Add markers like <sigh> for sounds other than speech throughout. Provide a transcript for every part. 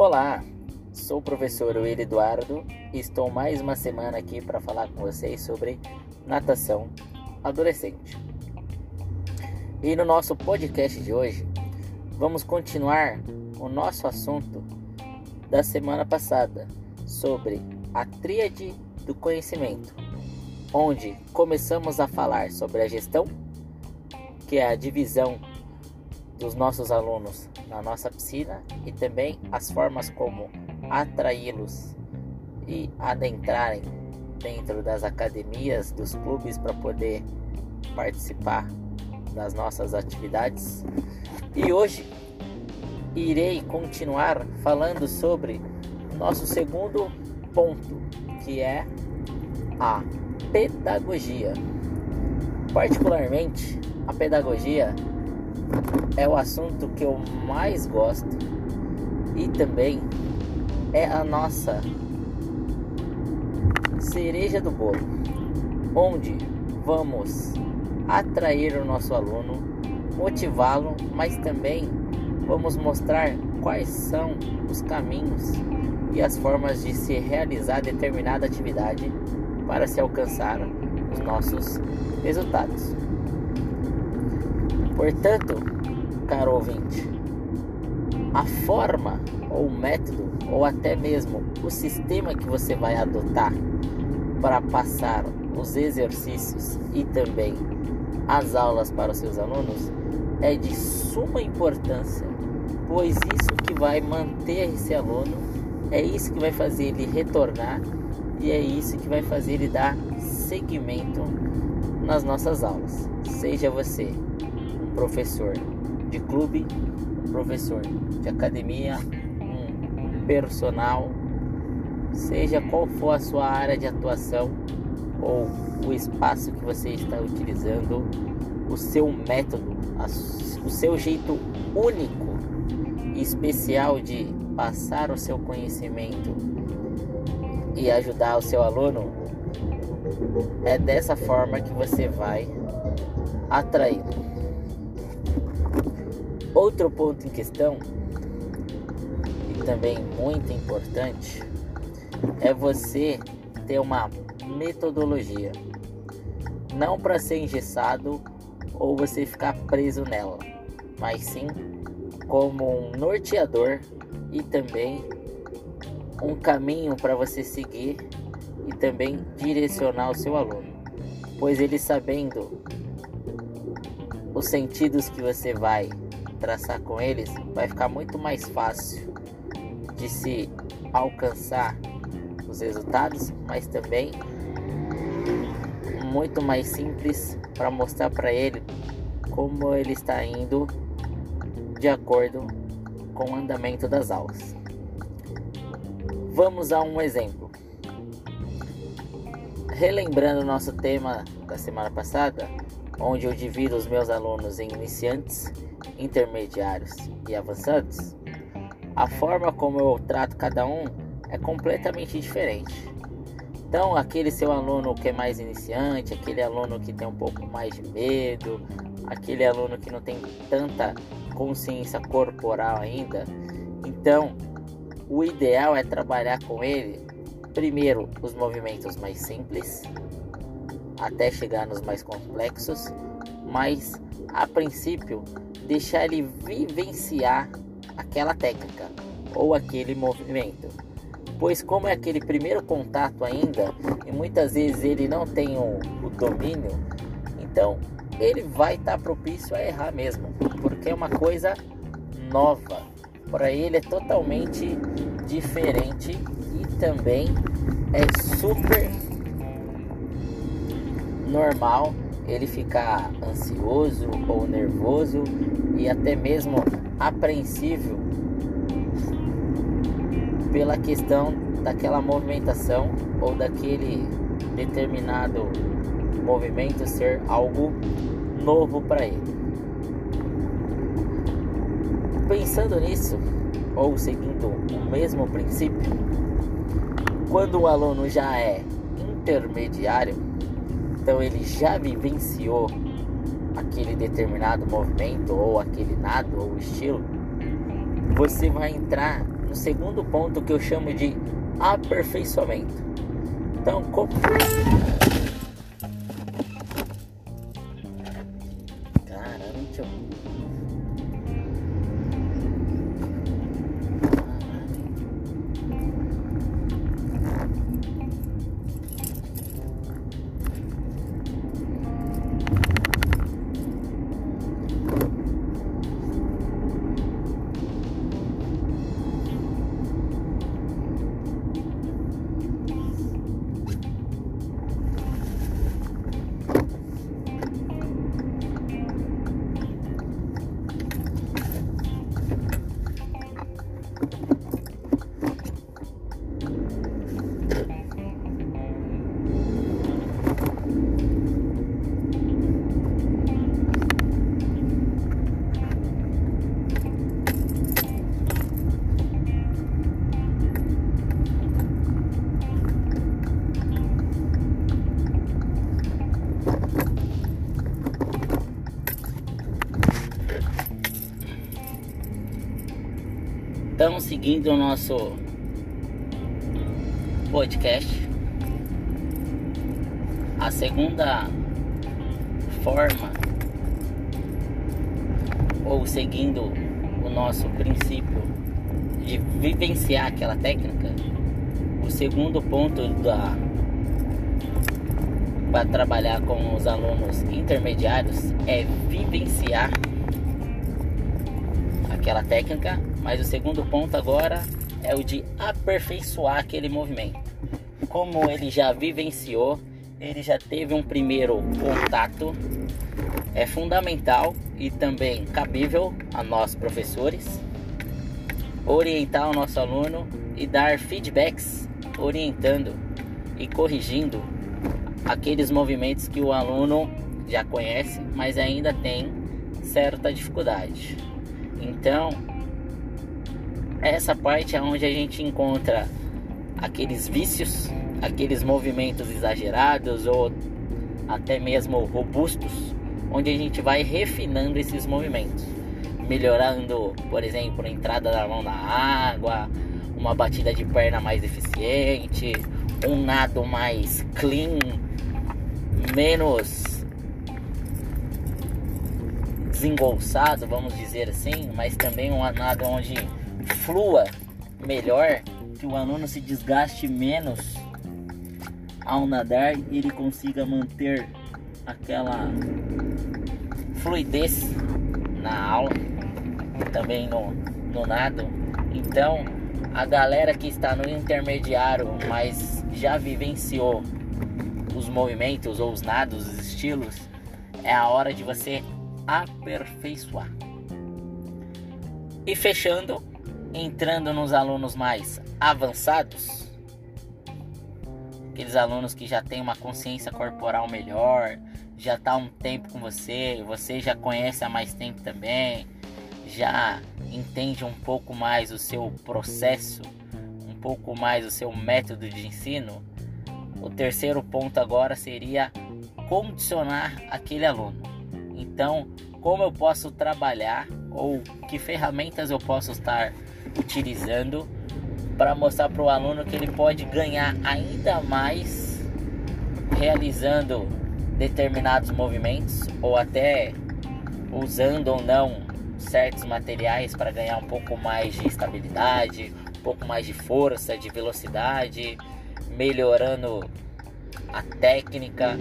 Olá, sou o professor Will Eduardo e estou mais uma semana aqui para falar com vocês sobre natação adolescente. E no nosso podcast de hoje, vamos continuar o nosso assunto da semana passada sobre a tríade do conhecimento, onde começamos a falar sobre a gestão, que é a divisão dos nossos alunos na nossa piscina e também as formas como atraí-los e adentrarem dentro das academias, dos clubes para poder participar das nossas atividades. E hoje irei continuar falando sobre nosso segundo ponto, que é a pedagogia. Particularmente, a pedagogia é o assunto que eu mais gosto e também é a nossa cereja do bolo, onde vamos atrair o nosso aluno, motivá-lo, mas também vamos mostrar quais são os caminhos e as formas de se realizar determinada atividade para se alcançar os nossos resultados. Portanto, caro ouvinte, a forma ou o método ou até mesmo o sistema que você vai adotar para passar os exercícios e também as aulas para os seus alunos é de suma importância, pois isso que vai manter esse aluno, é isso que vai fazer ele retornar e é isso que vai fazer ele dar seguimento nas nossas aulas. Seja você professor de clube, professor de academia, um personal, seja qual for a sua área de atuação ou o espaço que você está utilizando, o seu método, o seu jeito único e especial de passar o seu conhecimento e ajudar o seu aluno, é dessa forma que você vai atrair. Outro ponto em questão, e também muito importante, é você ter uma metodologia. Não para ser engessado ou você ficar preso nela, mas sim como um norteador e também um caminho para você seguir e também direcionar o seu aluno, pois ele sabendo os sentidos que você vai traçar com eles, vai ficar muito mais fácil de se alcançar os resultados, mas também muito mais simples para mostrar para ele como ele está indo de acordo com o andamento das aulas. Vamos a um exemplo. Relembrando o nosso tema da semana passada, onde eu divido os meus alunos em iniciantes intermediários e avançados, a forma como eu trato cada um é completamente diferente. Então, aquele seu aluno que é mais iniciante, aquele aluno que tem um pouco mais de medo, aquele aluno que não tem tanta consciência corporal ainda, então o ideal é trabalhar com ele primeiro os movimentos mais simples, até chegar nos mais complexos, mas a princípio deixar ele vivenciar aquela técnica ou aquele movimento. Pois como é aquele primeiro contato ainda e muitas vezes ele não tem o, o domínio, então ele vai estar tá propício a errar mesmo, porque é uma coisa nova. Para ele é totalmente diferente e também é super normal ele ficar ansioso ou nervoso e até mesmo apreensivo pela questão daquela movimentação ou daquele determinado movimento ser algo novo para ele. Pensando nisso, ou seguindo o mesmo princípio, quando o aluno já é intermediário, então ele já vivenciou aquele determinado movimento ou aquele nado ou estilo, você vai entrar no segundo ponto que eu chamo de aperfeiçoamento. Então, como Então, seguindo o nosso podcast, a segunda forma, ou seguindo o nosso princípio de vivenciar aquela técnica, o segundo ponto da para trabalhar com os alunos intermediários é vivenciar aquela técnica mas o segundo ponto agora é o de aperfeiçoar aquele movimento. Como ele já vivenciou, ele já teve um primeiro contato, é fundamental e também cabível a nós professores orientar o nosso aluno e dar feedbacks orientando e corrigindo aqueles movimentos que o aluno já conhece, mas ainda tem certa dificuldade. Então, essa parte é onde a gente encontra aqueles vícios, aqueles movimentos exagerados ou até mesmo robustos, onde a gente vai refinando esses movimentos, melhorando, por exemplo, a entrada da mão na água, uma batida de perna mais eficiente, um nado mais clean, menos desengolçado, vamos dizer assim, mas também um nado onde flua melhor, que o aluno se desgaste menos ao nadar e ele consiga manter aquela fluidez na aula, também no, no nado. Então, a galera que está no intermediário, mas já vivenciou os movimentos ou os nados, os estilos, é a hora de você aperfeiçoar. E fechando, entrando nos alunos mais avançados, aqueles alunos que já têm uma consciência corporal melhor, já está um tempo com você, você já conhece há mais tempo também, já entende um pouco mais o seu processo, um pouco mais o seu método de ensino. O terceiro ponto agora seria condicionar aquele aluno. Então, como eu posso trabalhar ou que ferramentas eu posso estar utilizando para mostrar para o aluno que ele pode ganhar ainda mais realizando determinados movimentos ou até usando ou não certos materiais para ganhar um pouco mais de estabilidade, um pouco mais de força, de velocidade, melhorando a técnica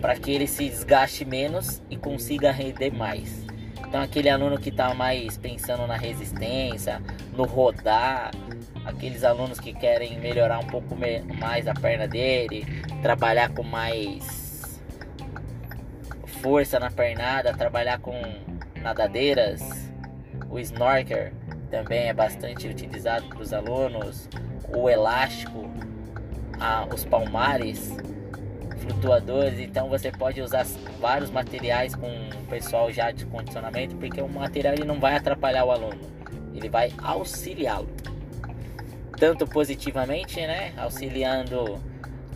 para que ele se desgaste menos e consiga render mais. Então aquele aluno que está mais pensando na resistência, no rodar, aqueles alunos que querem melhorar um pouco mais a perna dele, trabalhar com mais força na pernada, trabalhar com nadadeiras, o snorkel também é bastante utilizado para os alunos, o elástico, os palmares flutuadores, então você pode usar vários materiais com o pessoal já de condicionamento, porque o material ele não vai atrapalhar o aluno, ele vai auxiliá-lo. Tanto positivamente, né, auxiliando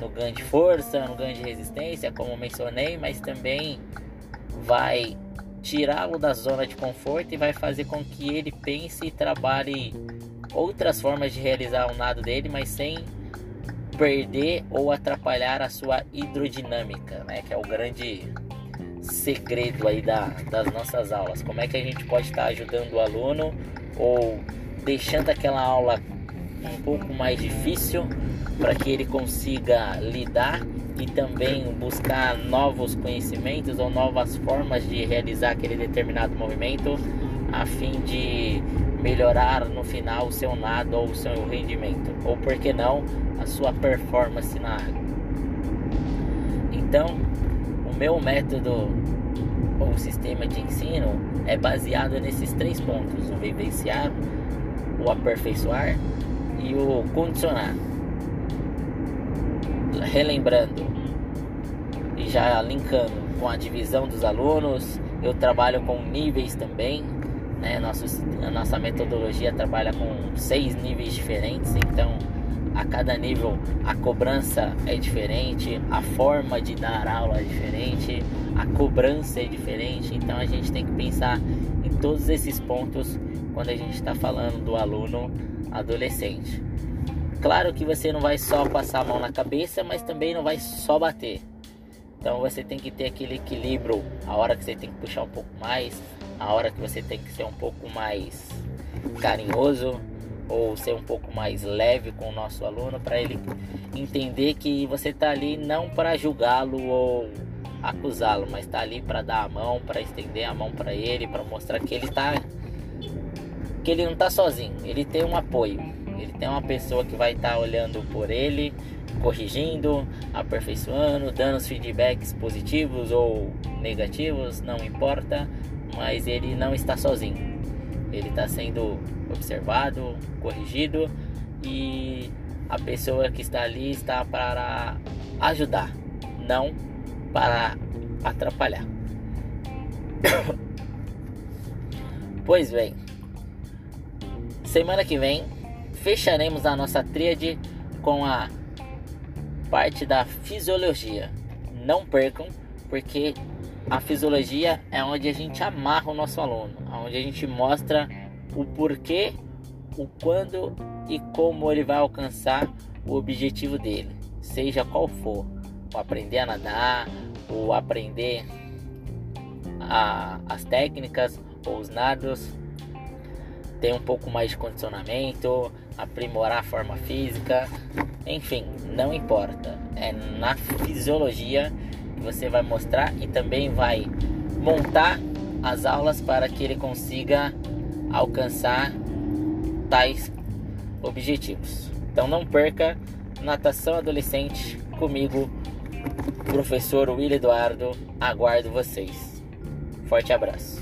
no ganho de força, no ganho de resistência, como mencionei, mas também vai tirá-lo da zona de conforto e vai fazer com que ele pense e trabalhe outras formas de realizar o nado dele, mas sem perder ou atrapalhar a sua hidrodinâmica, né? Que é o grande segredo aí da, das nossas aulas. Como é que a gente pode estar ajudando o aluno ou deixando aquela aula um pouco mais difícil para que ele consiga lidar e também buscar novos conhecimentos ou novas formas de realizar aquele determinado movimento a fim de melhorar no final o seu nado ou o seu rendimento, ou por que não, a sua performance na água. Então, o meu método ou sistema de ensino é baseado nesses três pontos: o vivenciar, o aperfeiçoar e o condicionar. Relembrando e já linkando com a divisão dos alunos, eu trabalho com níveis também. Né? A nossa metodologia trabalha com seis níveis diferentes, então a cada nível a cobrança é diferente, a forma de dar aula é diferente, a cobrança é diferente, então a gente tem que pensar em todos esses pontos quando a gente está falando do aluno adolescente. Claro que você não vai só passar a mão na cabeça, mas também não vai só bater. Então você tem que ter aquele equilíbrio, a hora que você tem que puxar um pouco mais, a hora que você tem que ser um pouco mais carinhoso, ou ser um pouco mais leve com o nosso aluno para ele entender que você está ali não para julgá-lo ou acusá-lo, mas está ali para dar a mão, para estender a mão para ele, para mostrar que ele tá que ele não está sozinho, ele tem um apoio, ele tem uma pessoa que vai estar tá olhando por ele, corrigindo, aperfeiçoando, dando os feedbacks positivos ou negativos, não importa, mas ele não está sozinho. Ele está sendo observado, corrigido e a pessoa que está ali está para ajudar, não para atrapalhar. <coughs> pois bem, semana que vem fecharemos a nossa tríade com a parte da fisiologia. Não percam, porque a fisiologia é onde a gente amarra o nosso aluno, onde a gente mostra o porquê, o quando e como ele vai alcançar o objetivo dele, seja qual for, o aprender a nadar, o aprender a, as técnicas ou os nados, ter um pouco mais de condicionamento, aprimorar a forma física, enfim, não importa, é na fisiologia você vai mostrar e também vai montar as aulas para que ele consiga alcançar tais objetivos. Então não perca natação adolescente comigo, professor Will Eduardo. Aguardo vocês. Forte abraço.